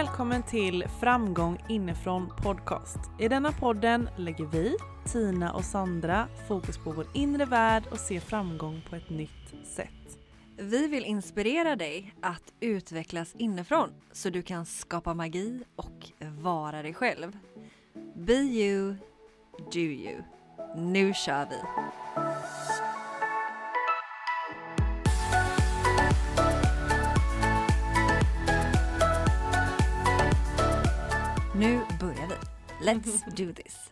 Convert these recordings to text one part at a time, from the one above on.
välkommen till Framgång inifrån podcast. I denna podden lägger vi, Tina och Sandra, fokus på vår inre värld och ser framgång på ett nytt sätt. Vi vill inspirera dig att utvecklas inifrån så du kan skapa magi och vara dig själv. Be you, do you. Nu kör vi! Nu börjar vi. Let's do this.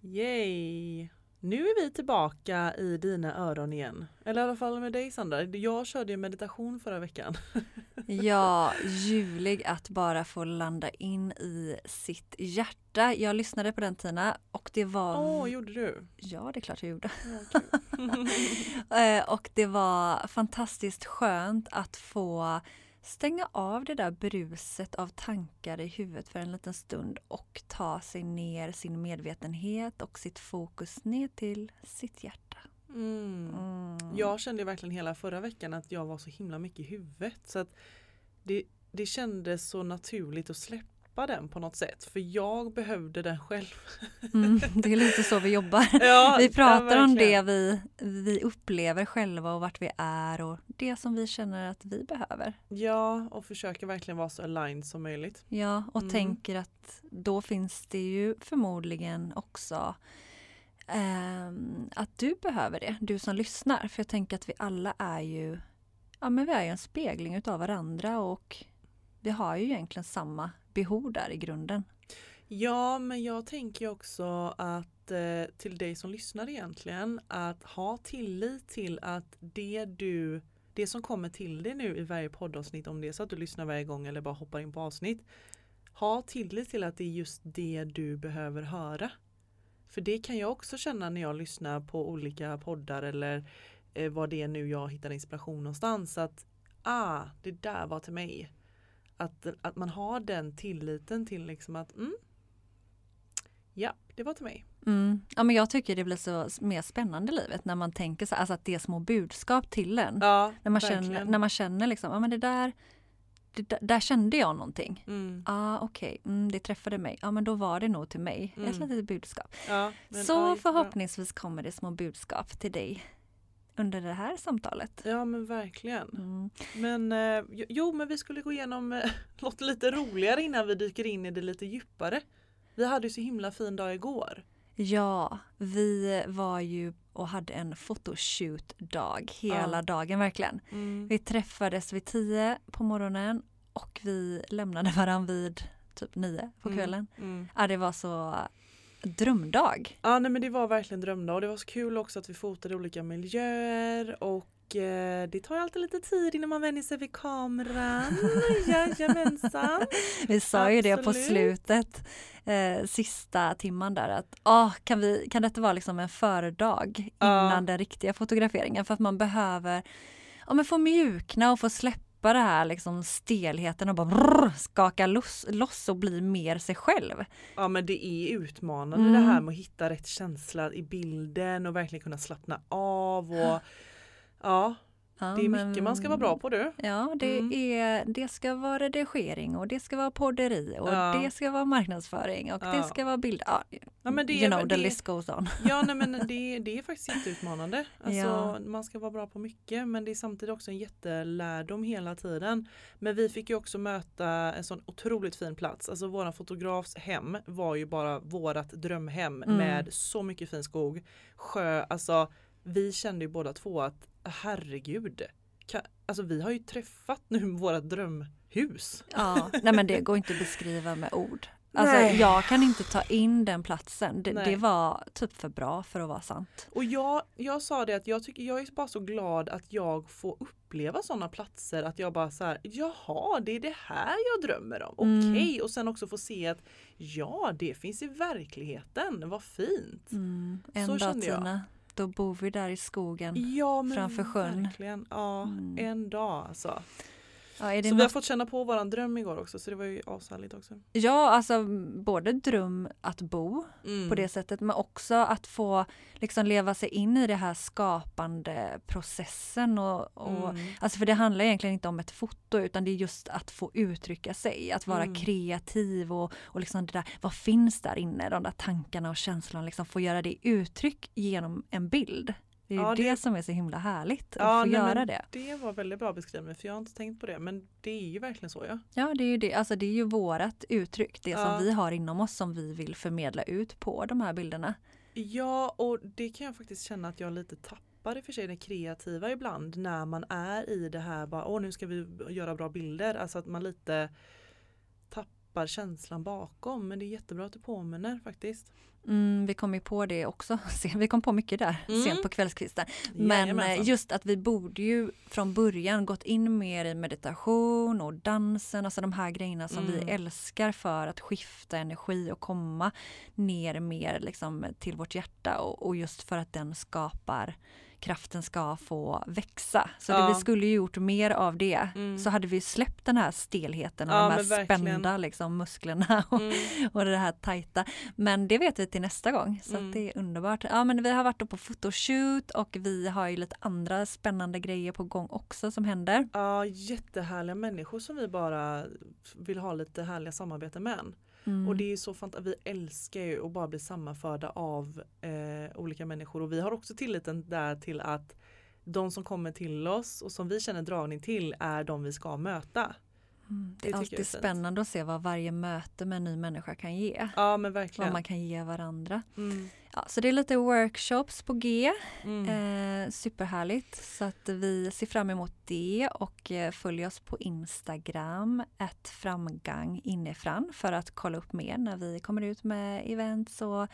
Yay! Nu är vi tillbaka i dina öron igen. Eller i alla fall med dig Sandra. Jag körde ju meditation förra veckan. Ja, ljuvlig att bara få landa in i sitt hjärta. Jag lyssnade på den Tina och det var... Åh, oh, gjorde du? Ja, det är klart jag gjorde. Ja, och det var fantastiskt skönt att få stänga av det där bruset av tankar i huvudet för en liten stund och ta sig ner sin medvetenhet och sitt fokus ner till sitt hjärta. Mm. Mm. Jag kände verkligen hela förra veckan att jag var så himla mycket i huvudet. Så att det, det kändes så naturligt att släppa den på något sätt. För jag behövde den själv. Mm, det är lite så vi jobbar. Ja, vi pratar ja, om det vi, vi upplever själva och vart vi är och det som vi känner att vi behöver. Ja, och försöker verkligen vara så aligned som möjligt. Ja, och Mm. tänker att då finns det ju förmodligen också ehm, att du behöver det, du som lyssnar. För jag tänker att vi alla är ju, ja men vi är ju en spegling utav varandra och vi har ju egentligen samma behov där i grunden. Ja, men jag tänker också att eh, till dig som lyssnar egentligen att ha tillit till att det du det som kommer till dig nu i varje poddavsnitt om det är så att du lyssnar varje gång eller bara hoppar in på avsnitt. Ha tillit till att det är just det du behöver höra. För det kan jag också känna när jag lyssnar på olika poddar eller eh, vad det är nu jag hittar inspiration någonstans att ah, det där var till mig. Att, att man har den tilliten till liksom att mm, ja, det var till mig. Mm. Ja, men jag tycker det blir så mer spännande i livet när man tänker så, alltså att det är små budskap till en. Ja, när, man verkligen. känner, när man känner liksom, ja men det där, det där, där kände jag någonting. Mm, Ja ah, okej, mm, det träffade mig. Ja men då var det nog till mig. Ett Mm. litet budskap. ja, men, Så ja, förhoppningsvis kommer det små budskap till dig under det här samtalet. Ja men verkligen. Mm. Men eh, jo- men vi skulle gå igenom eh, något lite roligare innan vi dyker in i det lite djupare. Vi hade ju så himla fin dag igår. Ja, vi var ju och hade en photoshoot-dag hela Ja. dagen verkligen. Mm. Vi träffades vid tio på morgonen och vi lämnade varandra vid typ nio på Mm, kvällen. Mm. Ja, det var så drömdag. Ja nej men det var verkligen drömdag och det var så kul också att vi fotade olika miljöer och eh, det tar ju alltid lite tid innan man vänjer sig vid kameran. Jajamensan. Vi sa ju det på Absolut. slutet, eh, sista timman där att ah, kan, vi, kan detta vara liksom en föredag Ja. innan den riktiga fotograferingen för att man behöver ja, men få mjukna och få släppa det här liksom stelheten och bara brrr, skaka loss, loss och bli mer sig själv. Ja men det är utmanande Mm. det här med att hitta rätt känsla i bilden och verkligen kunna slappna av och ja, Ja, det är mycket men- man ska vara bra på du. Ja, det, Mm. är, det ska vara redigering och det ska vara podderi och Ja. det ska vara marknadsföring och det Ja. ska vara bild. Ja, men det you know, the det- list goes on. Ja nej, men det, det är faktiskt jätteutmanande. Alltså. Man ska vara bra på mycket men det är samtidigt också en jättelärdom hela tiden. Men vi fick ju också möta en sån otroligt fin plats. Alltså våran fotografs hem var ju bara vårat drömhem Mm. med så mycket fin skog. Sjö, alltså vi kände ju båda två att herregud. Kan, alltså vi har ju träffat nu vårat drömhus. Ja, nej men det går inte att beskriva med ord. Alltså Nej. jag kan inte ta in den platsen. Det, det var typ för bra för att vara sant. Och jag, jag sa det att jag tycker jag är bara så glad att jag får uppleva sådana platser att jag bara så här, jaha det är det här jag drömmer om, Mm. okej och sen också få se att ja det finns i verkligheten, vad fint. Mm. En Så dag kände jag. Tina, då bor vi där i skogen. Ja Framför sjön. verkligen, ja Mm. en dag alltså. Ja, Så vi har något- fått känna på våran dröm igår också så det var ju ashärligt också. ja, alltså både dröm att bo Mm. på det sättet men också att få liksom leva sig in i det här skapande processen och, och Mm. Alltså för det handlar egentligen inte om ett foto utan det är just att få uttrycka sig, att vara Mm. kreativ och, och liksom det där, vad finns där inne, de där tankarna och känslorna, liksom få göra det uttryck genom en bild. Det är Ja, det, det- som är så himla härligt, Ja, att få nej, göra det. Det var väldigt bra beskrivet för jag har inte tänkt på det men det är ju verkligen så ja. Ja, det är ju det, alltså det är ju vårat uttryck, det Ja. som vi har inom oss som vi vill förmedla ut på de här bilderna. Ja och det kan jag faktiskt känna att jag lite tappar i och för sig det kreativa ibland när man är i det här bara åh nu ska vi göra bra bilder. Alltså att man lite tappar känslan bakom men det är jättebra att du påminner faktiskt. Mm, vi kom ju på det också, vi kom på mycket där Mm. sent på kvällskvisten. Men Jajamensan. eh, just att vi borde ju från början gått in mer i meditation och dansen, alltså de här grejerna som Mm. vi älskar för att skifta energi och komma ner mer liksom till vårt hjärta och, och just för att den skapar kraften ska få växa. Så det, Ja. vi skulle ju gjort mer av det. Mm. Så hade vi släppt den här stelheten och Ja, de här spända liksom, musklerna och, Mm. och det här tajta. Men det vet vi till nästa gång så Mm. det är underbart. Ja men vi har varit på fotoshoot och vi har ju lite andra spännande grejer på gång också som händer. Ja jättehärliga människor som vi bara vill ha lite härliga samarbeten med. Mm. Och det är ju så fantastiskt, vi älskar ju att bara bli sammanförda av eh, olika människor och vi har också tilliten där till att de som kommer till oss och som vi känner dragning till är de vi ska möta. Mm. det Det är alltid spännande att se vad varje möte med en ny människa kan ge. Ja men Vad verkligen. man kan ge varandra. Mm. Ja, så det är lite workshops på G. Mm. Eh, superhärligt. Så att vi ser fram emot det och eh, följ oss på Instagram, ett framgång inifrån för att kolla upp mer när vi kommer ut med events och,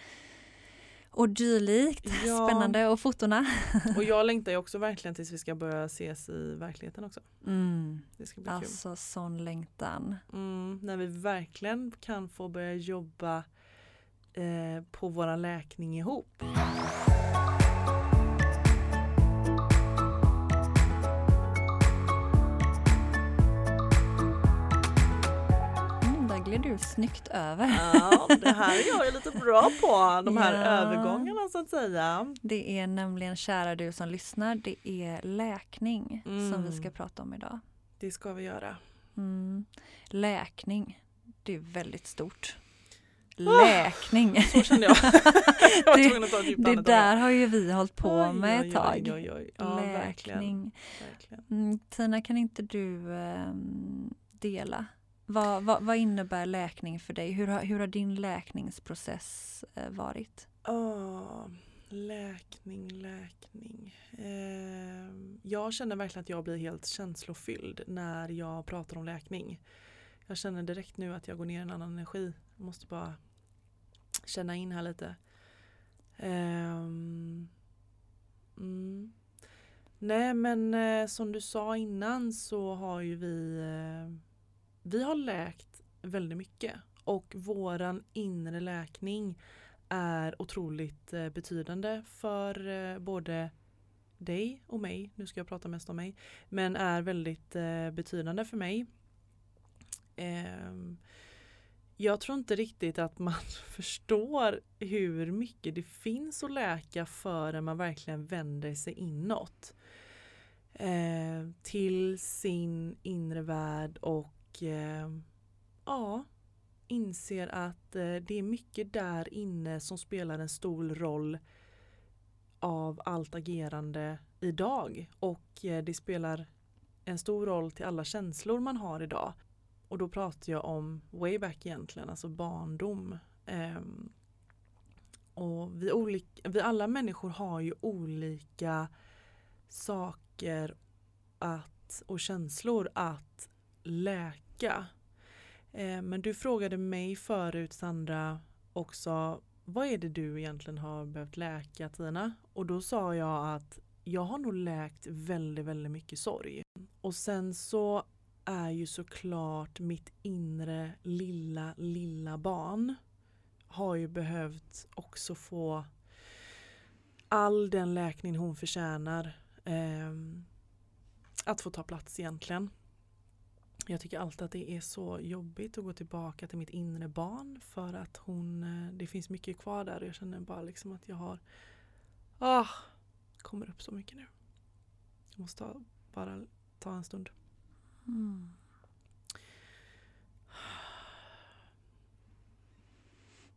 och dylikt. Ja. Spännande och fotona. Och jag längtar ju också verkligen tills vi ska börja ses i verkligheten också. Mm. Det ska bli Alltså sån längtan. kul. Mm. När vi verkligen kan få börja jobba eh, på våran läkning ihop. Snyggt över. Ja, det här är jag lite bra på, de här Ja. övergångarna så att säga. Det är nämligen, kära du som lyssnar, det är läkning som vi Mm. ska prata om idag. Det ska vi göra. Mm. Läkning, det är väldigt stort. Ah, Läkning, Så kände jag. jag Det- det där har ju vi hållit på Oj, med ett tag. Oj, oj, oj. Ja, verkligen. Läkning. verkligen. Mm, Tina, kan inte du ehm, dela? Vad, vad, vad innebär läkning för dig? Hur har, hur har din läkningsprocess eh, varit? Oh, läkning, läkning. Eh, jag känner verkligen att jag blir helt känslofylld när jag pratar om läkning. Jag känner direkt nu att jag går ner i en annan energi. Jag måste bara känna in här lite. Eh, mm. Nej men eh, som du sa innan så har ju vi eh, vi har läkt väldigt mycket och våran inre läkning är otroligt eh, betydande för eh, både dig och mig, nu ska jag prata mest om mig, men är väldigt eh, betydande för mig. Ehm, jag tror inte riktigt att man förstår hur mycket det finns att läka förrän man verkligen vänder sig inåt. Ehm, till sin inre värld och eh, ja, inser att eh, det är mycket där inne som spelar en stor roll av allt agerande idag och eh, det spelar en stor roll till alla känslor man har idag. Och då pratar jag om way back egentligen, alltså barndom. Ehm, och vi, olika, vi alla människor har ju olika saker att, och känslor att läka. Eh, men du frågade mig förut Sandra också vad är det du egentligen har behövt läka Tina? Och då sa jag att jag har nog läkt väldigt, väldigt mycket sorg. Och sen så är ju såklart mitt inre lilla, lilla barn har ju behövt också få all den läkning hon förtjänar eh, att få ta plats egentligen jag tycker alltid att det är så jobbigt att gå tillbaka till mitt inre barn för att hon, eh, det finns mycket kvar där och jag känner bara liksom att jag har, ah, kommer upp så mycket nu. Jag måste ta, bara ta en stund. Mm.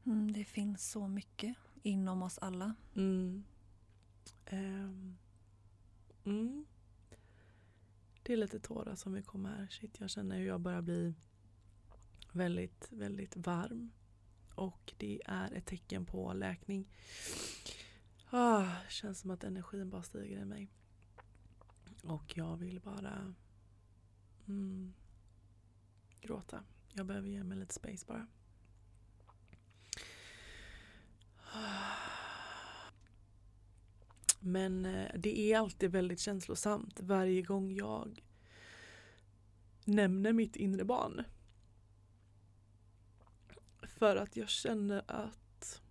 Mm, det finns så mycket inom oss alla. Mm. Um. Mm. Det är lite tårar som vill komma här. Shit, jag känner hur jag börjar bli väldigt, väldigt varm. Och det är ett tecken på läkning. Ah, känns som att energin bara stiger i mig. Och jag vill bara mm, gråta. Jag behöver ge mig lite space bara. Ah. Men eh, det är alltid väldigt känslosamt varje gång jag nämner mitt inre barn. För att jag känner att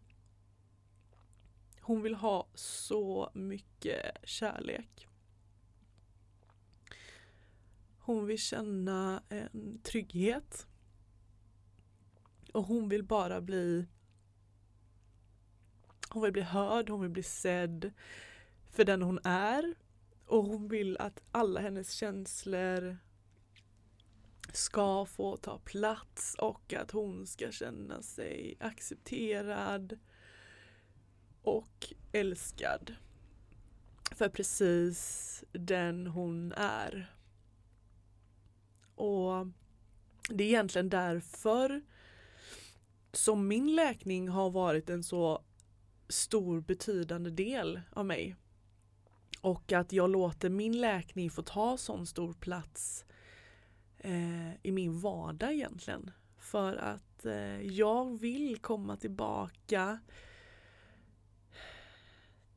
hon vill ha så mycket kärlek. Hon vill känna en trygghet. Och hon vill bara bli hon vill bli hörd, hon vill bli sedd för den hon är. Och hon vill att alla hennes känslor ska få ta plats och att hon ska känna sig accepterad och älskad för precis den hon är. Och det är egentligen därför som min läkning har varit en så stor betydande del av mig. Och att jag låter min läkning få ta sån stor plats eh, i min vardag egentligen. För att eh, jag vill komma tillbaka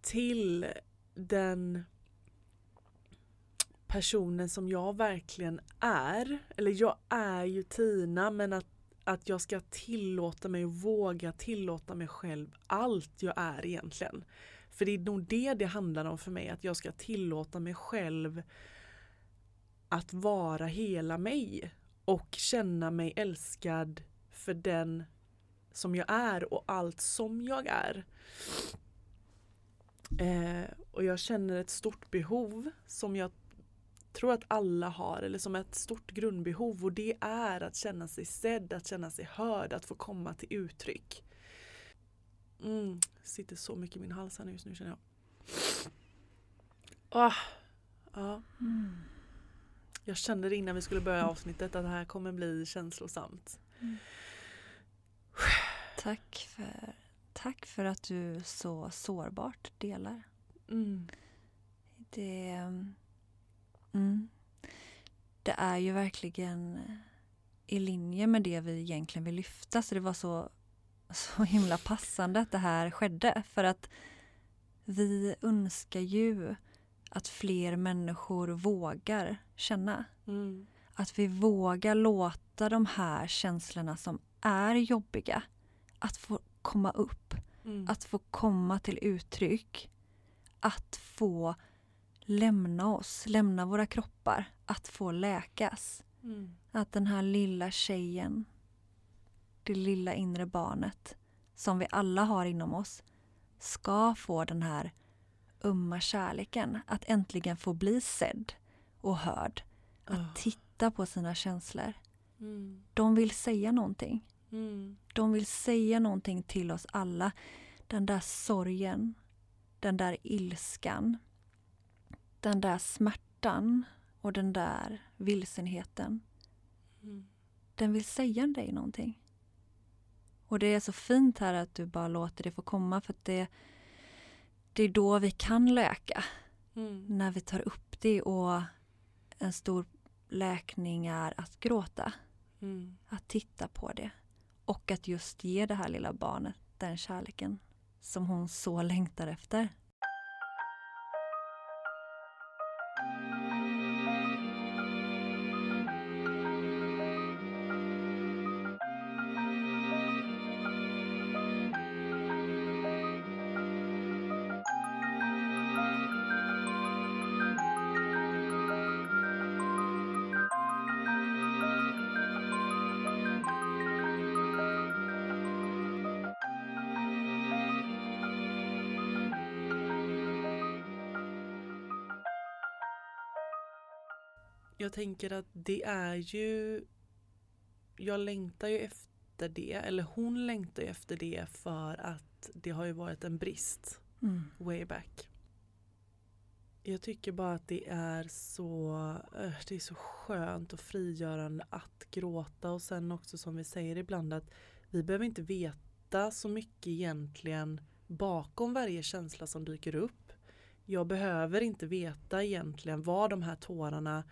till den personen som jag verkligen är. Eller jag är ju Tina men att, att jag ska tillåta mig och våga tillåta mig själv allt jag är egentligen. För det är nog det det handlar om för mig, att jag ska tillåta mig själv att vara hela mig och känna mig älskad för den som jag är och allt som jag är. Eh, och jag känner ett stort behov som jag tror att alla har, eller som ett stort grundbehov och det är att känna sig sedd, att känna sig hörd, att få komma till uttryck. Mm, sitter så mycket i min hals här just nu känner jag. Oh, ja. Mm. Jag kände det innan vi skulle börja avsnittet att det här kommer bli känslosamt. Mm. Tack, för, tack för att du så sårbart delar. Mm. Det, mm, det är ju verkligen i linje med det vi egentligen vill lyfta så det var så så himla passande att det här skedde för att vi önskar ju att fler människor vågar känna. Mm. Att vi vågar låta de här känslorna som är jobbiga att få komma upp. Mm. Att få komma till uttryck. Att få lämna oss, lämna våra kroppar. Att få läkas. Mm. Att den här lilla tjejen det lilla inre barnet som vi alla har inom oss ska få den här umma kärleken. Att äntligen få bli sedd och hörd. Att oh. titta på sina känslor. Mm. De vill säga någonting. Mm. De vill säga någonting till oss alla. Den där sorgen, den där ilskan, den där smärtan och den där vilsenheten. Mm. Den vill säga dig någonting. Och det är så fint här att du bara låter det få komma för att det, det är då vi kan läka. Mm. När vi tar upp det och en stor läkning är att gråta. Mm. Att titta på det. Och att just ge det här lilla barnet den kärleken som hon så längtar efter. Jag tänker att det är ju Jag längtar ju efter det, eller hon längtar ju efter det för att det har ju varit en brist Mm. way back. Jag tycker bara att det är så eh, Det är så skönt och frigörande att gråta och sen också som vi säger ibland att vi behöver inte veta så mycket egentligen bakom varje känsla som dyker upp. Jag behöver inte veta egentligen vad de här tårarna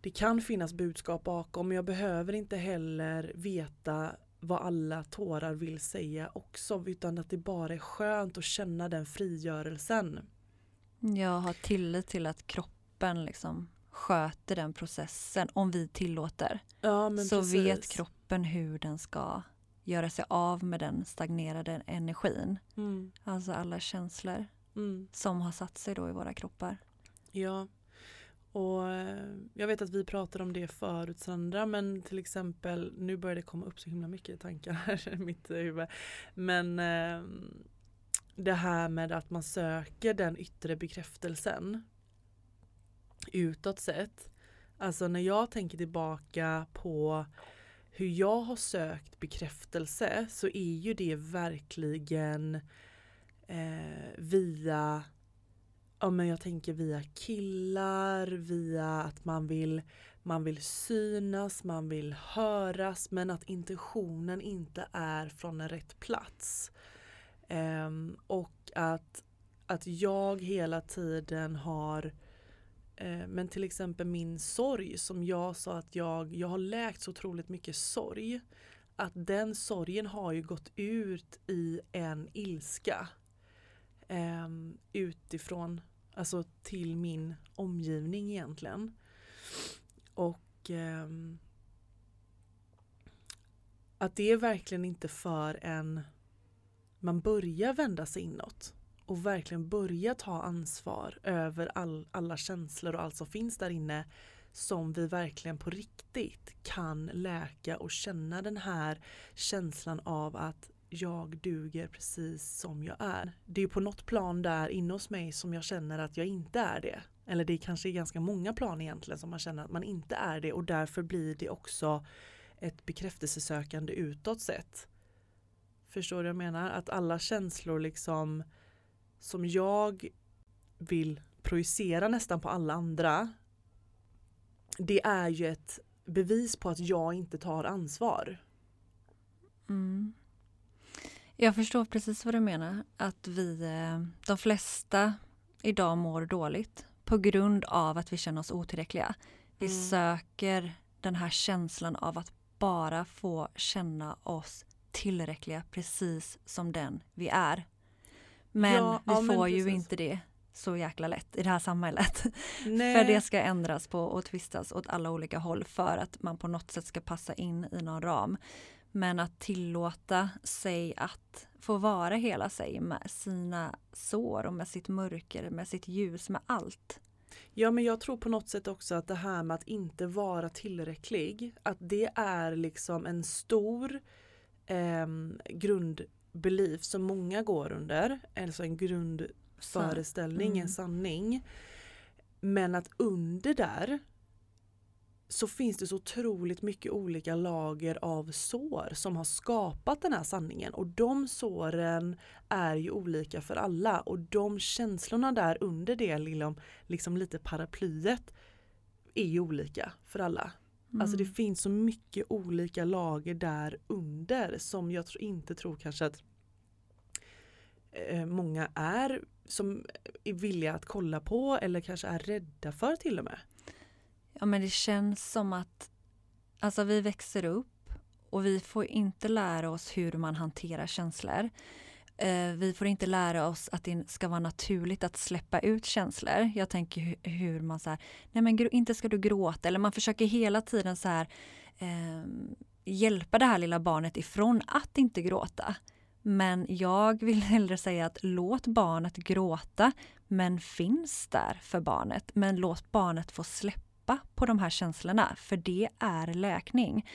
det kan finnas budskap bakom men jag behöver inte heller veta vad alla tårar vill säga också utan att det bara är skönt att känna den frigörelsen. Jag har tillit till att kroppen liksom sköter den processen om vi tillåter. Ja, men så precis. vet kroppen hur den ska göra sig av med den stagnerade energin. Mm, Alltså alla känslor mm, som har satt sig då i våra kroppar. ja. Och eh, jag vet att vi pratade om det förut Sandra men till exempel nu börjar det komma upp så himla mycket tankar här i mitt huvud. Men eh, det här med att man söker den yttre bekräftelsen utåt sett. Alltså när jag tänker tillbaka på hur jag har sökt bekräftelse så är ju det verkligen eh, via Ja men jag tänker via killar, via att man vill, man vill synas, man vill höras men att intentionen inte är från en rätt plats. Um, och att, att jag hela tiden har eh, men till exempel min sorg som jag sa att jag, jag har läkt så otroligt mycket sorg. Att den sorgen har ju gått ut i en ilska eh, utifrån, alltså till min omgivning egentligen. Och eh, att det är verkligen inte för en man börjar vända sig inåt och verkligen börja ta ansvar över all, alla känslor och allt som finns där inne som vi verkligen på riktigt kan läka och känna den här känslan av att jag duger precis som jag är. Det är ju på något plan där inne hos mig som jag känner att jag inte är det. Eller det är kanske ganska många plan egentligen som man känner att man inte är det och därför blir det också ett bekräftelsesökande utåt sett. Förstår du vad jag menar? Att alla känslor liksom som jag vill projicera nästan på alla andra det är ju ett bevis på att jag inte tar ansvar. Mm. Jag förstår precis vad du menar. Att vi, eh, de flesta idag mår dåligt på grund av att vi känner oss otillräckliga. Vi Mm. söker den här känslan av att bara få känna oss tillräckliga precis som den vi är. Men Ja, vi ja, men får ju precis. inte det så jäkla lätt i det här samhället. För det ska ändras på och tvistas åt alla olika håll för att man på något sätt ska passa in i någon ram. Men att tillåta sig att få vara hela sig med sina sår och med sitt mörker, med sitt ljus, med allt. Ja men jag tror på något sätt också att det här med att inte vara tillräcklig, att det är liksom en stor eh, grundbelief som många går under, alltså en grundföreställning, Mm. en sanning. Men att under där så finns det så otroligt mycket olika lager av sår som har skapat den här sanningen och de såren är ju olika för alla och de känslorna där under det lilla, liksom lite paraplyet är ju olika för alla. Alltså det Mm. finns så mycket olika lager där under som jag inte tror kanske att eh, många är som är villiga att kolla på eller kanske är rädda för till och med. Ja men det känns som att alltså vi växer upp och vi får inte lära oss hur man hanterar känslor. Eh, vi får inte lära oss att det ska vara naturligt att släppa ut känslor. Jag tänker hur, man så här, nej men inte ska du gråta eller man försöker hela tiden så här eh, hjälpa det här lilla barnet ifrån att inte gråta. Men jag vill hellre säga att låt barnet gråta men finns där för barnet. Men låt barnet få släppa på de här känslorna för det är läkning.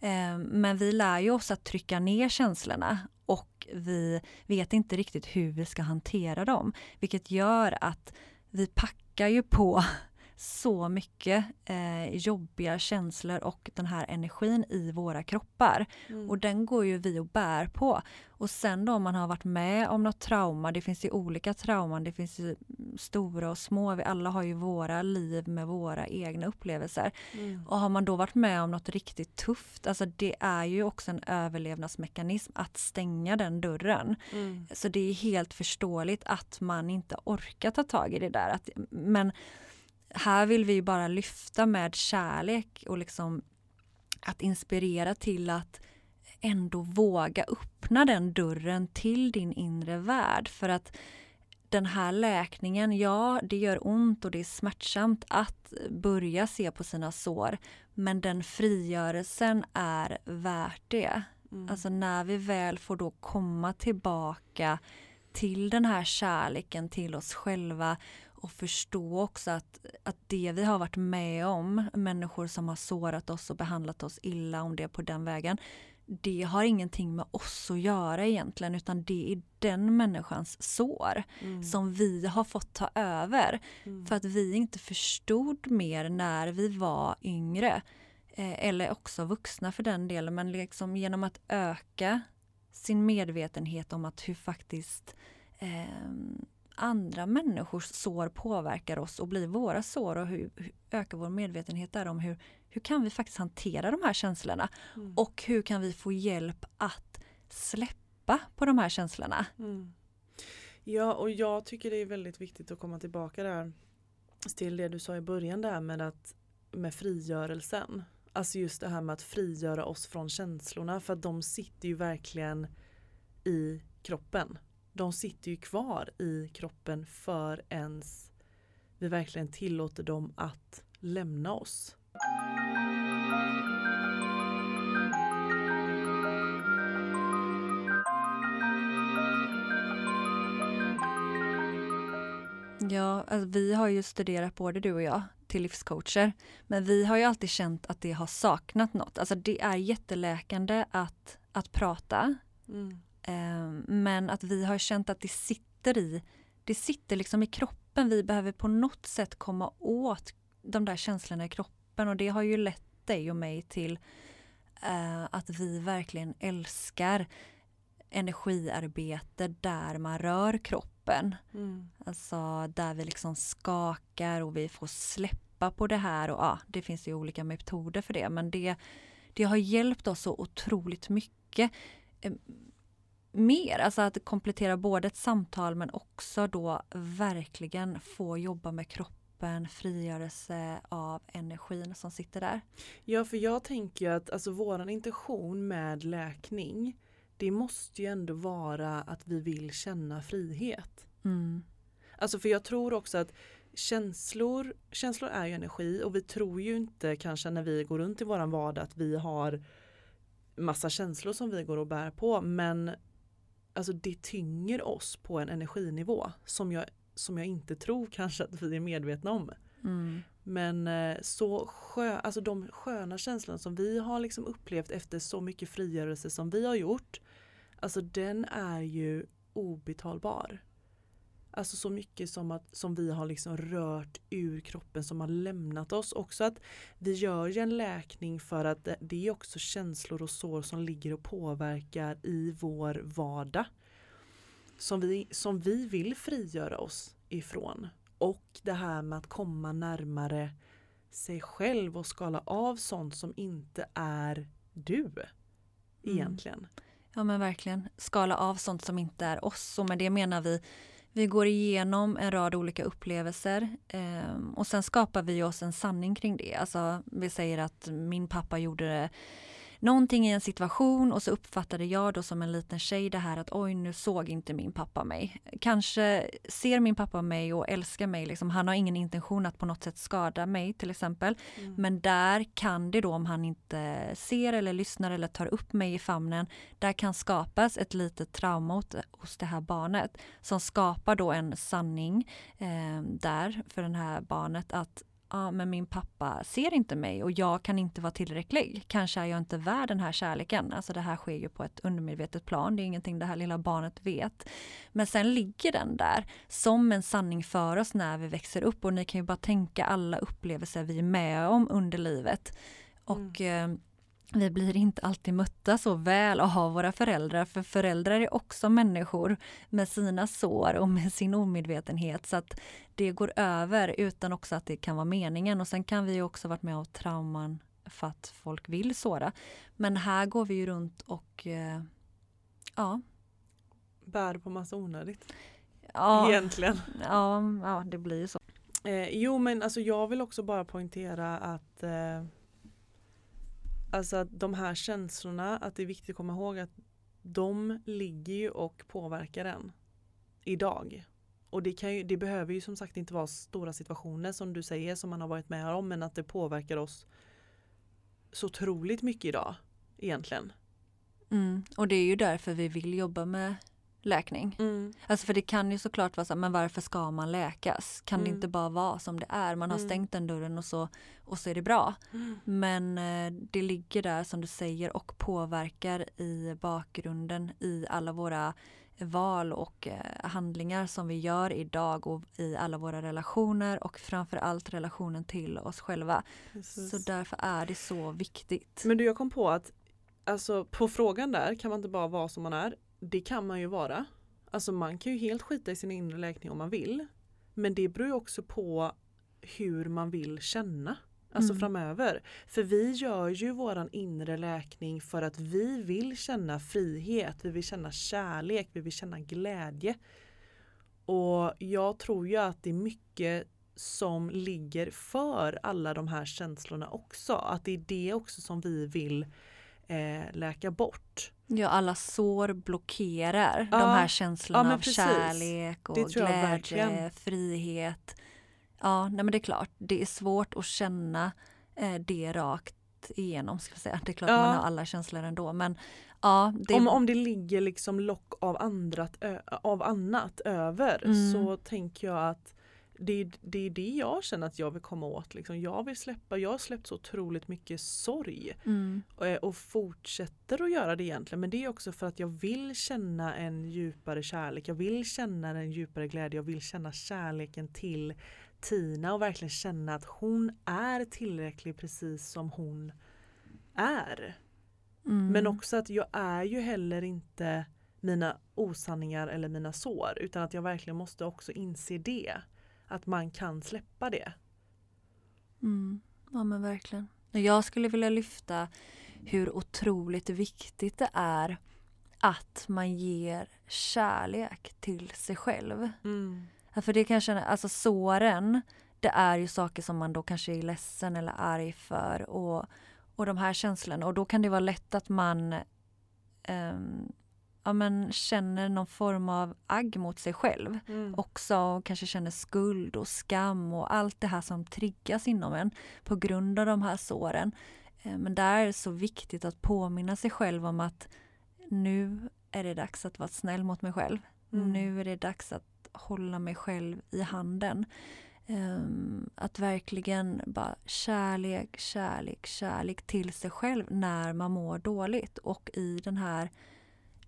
Eh, men vi lär ju oss att trycka ner känslorna och vi vet inte riktigt hur vi ska hantera dem. Vilket gör att vi packar ju på så mycket eh, jobbiga känslor och den här energin i våra kroppar. Mm. Och den går ju vi och bär på. Och sen då om man har varit med om något trauma, det finns ju olika trauman, det finns ju stora och små, vi alla har ju våra liv med våra egna upplevelser. Mm. Och har man då varit med om något riktigt tufft, alltså det är ju också en överlevnadsmekanism att stänga den dörren. Mm. Så det är helt förståeligt att man inte orkar ta tag i det där. Att, men här vill vi bara lyfta med kärlek och liksom att inspirera till att ändå våga öppna den dörren till din inre värld. För att den här läkningen, ja det gör ont och det är smärtsamt att börja se på sina sår. Men den frigörelsen är värt det. Mm. Alltså när vi väl får då komma tillbaka till den här kärleken till oss själva och förstå också att, att det vi har varit med om, människor som har sårat oss och behandlat oss illa, om det på den vägen, det har ingenting med oss att göra egentligen utan det är den människans sår mm. som vi har fått ta över. Mm. För att vi inte förstod mer när vi var yngre. Eh, eller också vuxna för den delen men liksom genom att öka sin medvetenhet om att hur faktiskt eh, andra människors sår påverkar oss och blir våra sår och hur, hur ökar vår medvetenhet där om hur, hur kan vi faktiskt hantera de här känslorna mm. och hur kan vi få hjälp att släppa på de här känslorna. Mm. Ja och jag tycker det är väldigt viktigt att komma tillbaka där till det du sa i början där med att med frigörelsen. Alltså just det här med att frigöra oss från känslorna för att de sitter ju verkligen i kroppen de sitter ju kvar i kroppen för ens vi verkligen tillåter dem att lämna oss. Ja, alltså vi har ju studerat både du och jag till livscoacher. Men vi har ju alltid känt att det har saknat något. Alltså det är jätteläkande att, att prata. Mm. Ehm, men att vi har känt att det sitter i, det sitter liksom i kroppen. Vi behöver på något sätt komma åt de där känslorna i kroppen och det har ju lett dig och mig till uh, att vi verkligen älskar energiarbete där man rör kroppen. Mm. Alltså där vi liksom skakar och vi får släppa på det här och ja, det finns ju olika metoder för det men det, det har hjälpt oss så otroligt mycket. Mer, alltså att komplettera både ett samtal men också då verkligen få jobba med kroppen, frigörelse av energin som sitter där. Ja, för jag tänker att alltså våran intention med läkning det måste ju ändå vara att vi vill känna frihet. Mm. Alltså för jag tror också att känslor, känslor är ju energi och vi tror ju inte kanske när vi går runt i våran vardag att vi har massa känslor som vi går och bär på men alltså det tynger oss på en energinivå som jag, som jag inte tror kanske att vi är medvetna om. Mm. Men eh, så skö, alltså de sköna känslorna som vi har liksom upplevt efter så mycket frigörelse som vi har gjort. Alltså den är ju obetalbar. Alltså så mycket som, att, som vi har liksom rört ur kroppen som har lämnat oss. Också att vi gör ju en läkning för att det är också känslor och sår som ligger och påverkar i vår vardag. Som vi, som vi vill frigöra oss ifrån. Och det här med att komma närmare sig själv och skala av sånt som inte är du. Mm. Egentligen. Mm. Ja men verkligen. Skala av sånt som inte är oss. Och med det menar vi vi går igenom en rad olika upplevelser eh, och sen skapar vi oss en sanning kring det. Alltså, vi säger att min pappa gjorde det någonting i en situation och så uppfattade jag då som en liten tjej det här att oj nu såg inte min pappa mig. Kanske ser min pappa mig och älskar mig, liksom, han har ingen intention att på något sätt skada mig till exempel. Mm. Men där kan det då om han inte ser eller lyssnar eller tar upp mig i famnen, där kan skapas ett litet trauma hos det här barnet som skapar då en sanning eh, där för det här barnet att ja men min pappa ser inte mig och jag kan inte vara tillräcklig. Kanske är jag inte värd den här kärleken. Alltså det här sker ju på ett undermedvetet plan. Det är ingenting det här lilla barnet vet. Men sen ligger den där som en sanning för oss när vi växer upp och ni kan ju bara tänka alla upplevelser vi är med om under livet. Och mm. Vi blir inte alltid mötta så väl av våra föräldrar, för föräldrar är också människor med sina sår och med sin omedvetenhet. Så att det går över utan också att det kan vara meningen. Och sen kan vi också varit med av trauman för att folk vill såra. Men här går vi ju runt och eh, ja. Bär på massa onödigt. Ja, Egentligen. Ja, ja, det blir ju så. Eh, jo men alltså jag vill också bara poängtera att eh, Alltså att de här känslorna, att det är viktigt att komma ihåg att de ligger ju och påverkar en idag. Och det, kan ju, det behöver ju som sagt inte vara stora situationer som du säger som man har varit med om men att det påverkar oss så otroligt mycket idag egentligen. Mm. Och det är ju därför vi vill jobba med läkning. Mm. Alltså för det kan ju såklart vara så men varför ska man läkas? Kan mm. det inte bara vara som det är? Man har mm. stängt den dörren och så, och så är det bra. Mm. Men eh, det ligger där som du säger och påverkar i bakgrunden i alla våra val och eh, handlingar som vi gör idag och i alla våra relationer och framförallt relationen till oss själva. Precis. Så därför är det så viktigt. Men du jag kom på att alltså på frågan där kan man inte bara vara som man är det kan man ju vara. Alltså man kan ju helt skita i sin inre läkning om man vill. Men det beror ju också på hur man vill känna. Alltså mm. framöver. För vi gör ju våran inre läkning för att vi vill känna frihet, vi vill känna kärlek, vi vill känna glädje. Och jag tror ju att det är mycket som ligger för alla de här känslorna också. Att det är det också som vi vill eh, läka bort. Ja, alla sår blockerar ja. de här känslorna ja, av kärlek och glädje, frihet. Ja, nej men det är klart, det är svårt att känna eh, det rakt igenom. Ska säga. Det är klart ja. man har alla känslor ändå men ja. Det... Om, om det ligger liksom lock av, andrat, av annat över mm. så tänker jag att det är, det är det jag känner att jag vill komma åt. Liksom. Jag vill släppa, jag har släppt så otroligt mycket sorg mm. och, eh, och, fortsätter att göra det egentligen. Men det är också för att jag vill känna en djupare kärlek. Jag vill känna en djupare glädje. Jag vill känna kärleken till Tina och verkligen känna att hon är tillräcklig precis som hon är. Mm. Men också att jag är ju heller inte mina osanningar eller mina sår utan att jag verkligen måste också inse det att man kan släppa det. Mm. Ja men verkligen. Jag skulle vilja lyfta hur otroligt viktigt det är att man ger kärlek till sig själv. Mm. För det kanske, alltså såren, det är ju saker som man då kanske är ledsen eller arg för och, och de här känslorna och då kan det vara lätt att man um, ja, men, känner någon form av agg mot sig själv mm. också och kanske känner skuld och skam och allt det här som triggas inom en på grund av de här såren. Eh, men där är det så viktigt att påminna sig själv om att nu är det dags att vara snäll mot mig själv. Mm. Nu är det dags att hålla mig själv i handen. Um, att verkligen bara kärlek, kärlek, kärlek till sig själv när man mår dåligt och i den här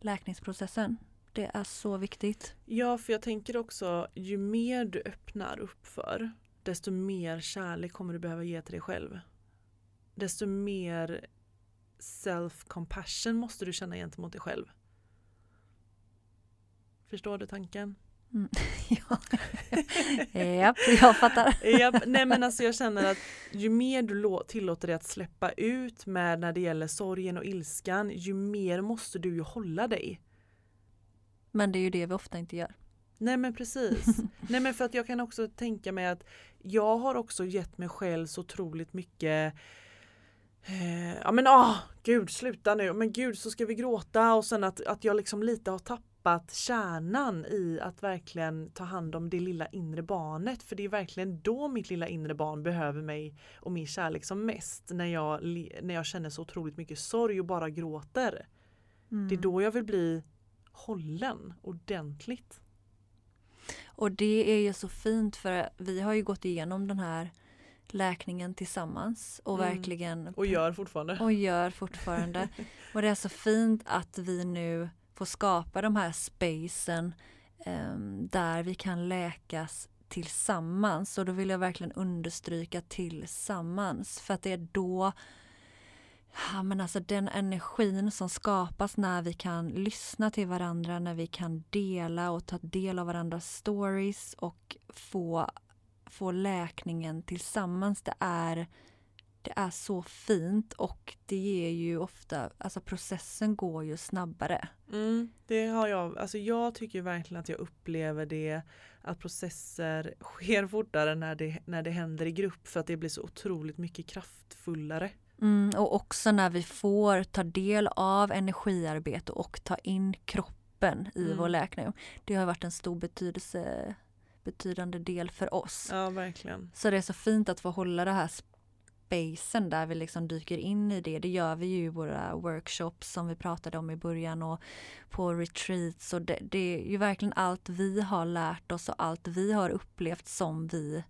läkningsprocessen. Det är så viktigt. Ja, för jag tänker också ju mer du öppnar upp för desto mer kärlek kommer du behöva ge till dig själv. Desto mer self-compassion måste du känna gentemot dig själv. Förstår du tanken? Mm. ja. Japp, jag fattar. Japp, nej men alltså jag känner att ju mer du tillåter dig att släppa ut med när det gäller sorgen och ilskan, ju mer måste du ju hålla dig. Men det är ju det vi ofta inte gör. Nej men precis. nej men för att jag kan också tänka mig att jag har också gett mig själv så otroligt mycket eh, Ja men ah, gud sluta nu, men gud så ska vi gråta och sen att, att jag liksom lite har tappat tappat kärnan i att verkligen ta hand om det lilla inre barnet. För det är verkligen då mitt lilla inre barn behöver mig och min kärlek som mest. När jag, när jag känner så otroligt mycket sorg och bara gråter. Mm. Det är då jag vill bli hållen ordentligt. Och det är ju så fint för vi har ju gått igenom den här läkningen tillsammans och Mm. verkligen Och gör fortfarande. och gör fortfarande. och det är så fint att vi nu få skapa de här spacen eh, där vi kan läkas tillsammans och då vill jag verkligen understryka tillsammans för att det är då Ja, men alltså den energin som skapas när vi kan lyssna till varandra, när vi kan dela och ta del av varandras stories och få, få läkningen tillsammans. Det är, det är så fint och det ger ju ofta, alltså processen går ju snabbare. Mm, det har jag, alltså jag tycker verkligen att jag upplever det att processer sker fortare när det, när det händer i grupp för att det blir så otroligt mycket kraftfullare. Mm, och också när vi får ta del av energiarbete och ta in kroppen i Mm. vår läkning. Det har varit en stor betydelse, betydande del för oss. Ja verkligen. Så det är så fint att få hålla det här spacen där vi liksom dyker in i det. Det gör vi ju i våra workshops som vi pratade om i början och på retreats. Och det, det är ju verkligen allt vi har lärt oss och allt vi har upplevt som vi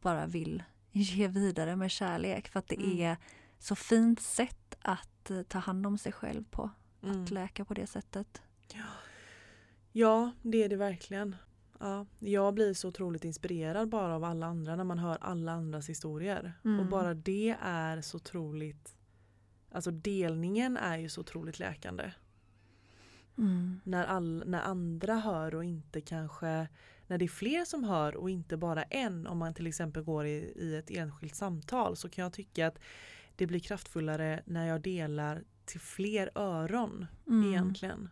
bara vill ge vidare med kärlek. För att det Mm. är så fint sätt att eh, ta hand om sig själv på. Mm. Att läka på det sättet. Ja det är det verkligen. Ja, jag blir så otroligt inspirerad bara av alla andra när man hör alla andras historier. Mm. Och bara det är så otroligt Alltså delningen är ju så otroligt läkande. Mm. när, all, när andra hör och inte kanske när det är fler som hör och inte bara en om man till exempel går i, i ett enskilt samtal så kan jag tycka att det blir kraftfullare när jag delar till fler öron Mm. egentligen.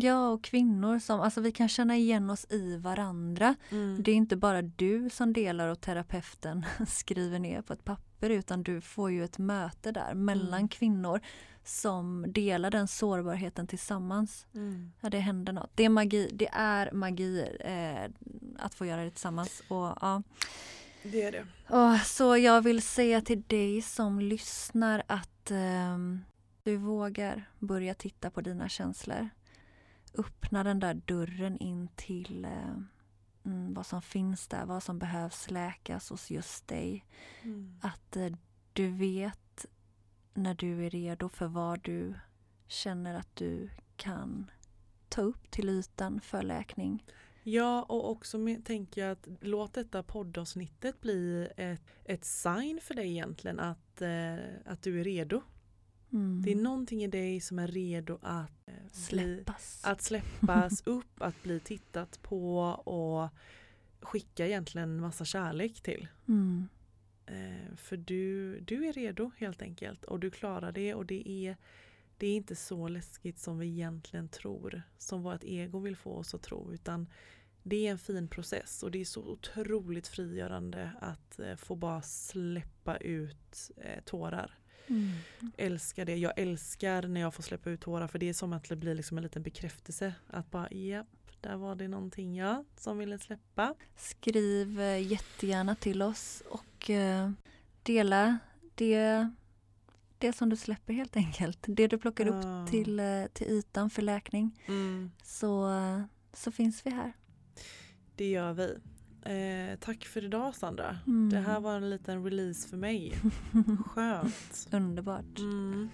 Ja, och kvinnor som, alltså vi kan känna igen oss i varandra. Mm. Det är inte bara du som delar och terapeuten skriver ner på ett papper utan du får ju ett möte där mellan Mm. kvinnor som delar den sårbarheten tillsammans. Mm. Ja, det händer något. Det är magi, det är magi eh, att få göra det tillsammans. Och, ja. Det är det. och, så jag vill säga till dig som lyssnar att ehm, du vågar börja titta på dina känslor. Öppna den där dörren in till eh, mm, vad som finns där, vad som behövs läkas hos just dig. Mm. Att eh, du vet när du är redo för vad du känner att du kan ta upp till ytan för läkning. Ja och också med, tänker jag att låt detta poddavsnittet bli ett, ett sign för dig egentligen att, eh, att du är redo. Mm. Det är någonting i dig som är redo att eh, bli, Släppas. Att släppas upp, att bli tittat på och skicka egentligen massa kärlek till. Mm. Eh, för du, du är redo helt enkelt och du klarar det och det är, det är inte så läskigt som vi egentligen tror. Som vårt ego vill få oss att tro utan det är en fin process och det är så otroligt frigörande att eh, få bara släppa ut tårar Mm. älskar det. Jag älskar när jag får släppa ut tårar för det är som att det blir liksom en liten bekräftelse. Att bara japp, där var det någonting jag som ville släppa. Skriv eh, jättegärna till oss och eh, dela det, det som du släpper helt enkelt. Det du plockar Ja. upp till, eh, till ytan för läkning. Mm, Så, så finns vi här. det gör vi. Eh, tack för idag Sandra. Mm. Det här var en liten release för mig. Skönt. Underbart. Mm.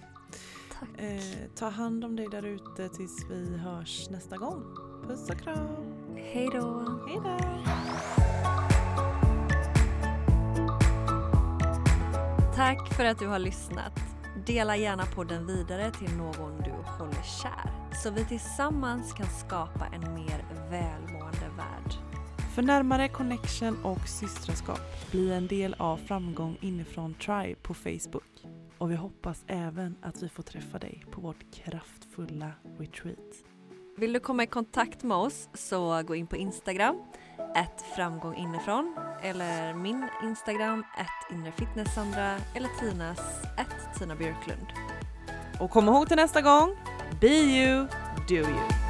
Tack. Eh, ta hand om dig där ute tills vi hörs nästa gång. Puss och kram. Hej då. Hej då. Tack för att du har lyssnat. Dela gärna podden vidare till någon du håller kär. Så vi tillsammans kan skapa en mer välmående värld. För närmare connection och systraskap, bli en del av Framgång inifrån Tribe på Facebook. Och vi hoppas även att vi får träffa dig på vårt kraftfulla retreat. Vill du komma i kontakt med oss så gå in på Instagram, ett framgång inifrån eller min Instagram, ett inrefitnesssandra eller Tinas, ett Tina Björklund. Och kom ihåg till nästa gång, be you, do you.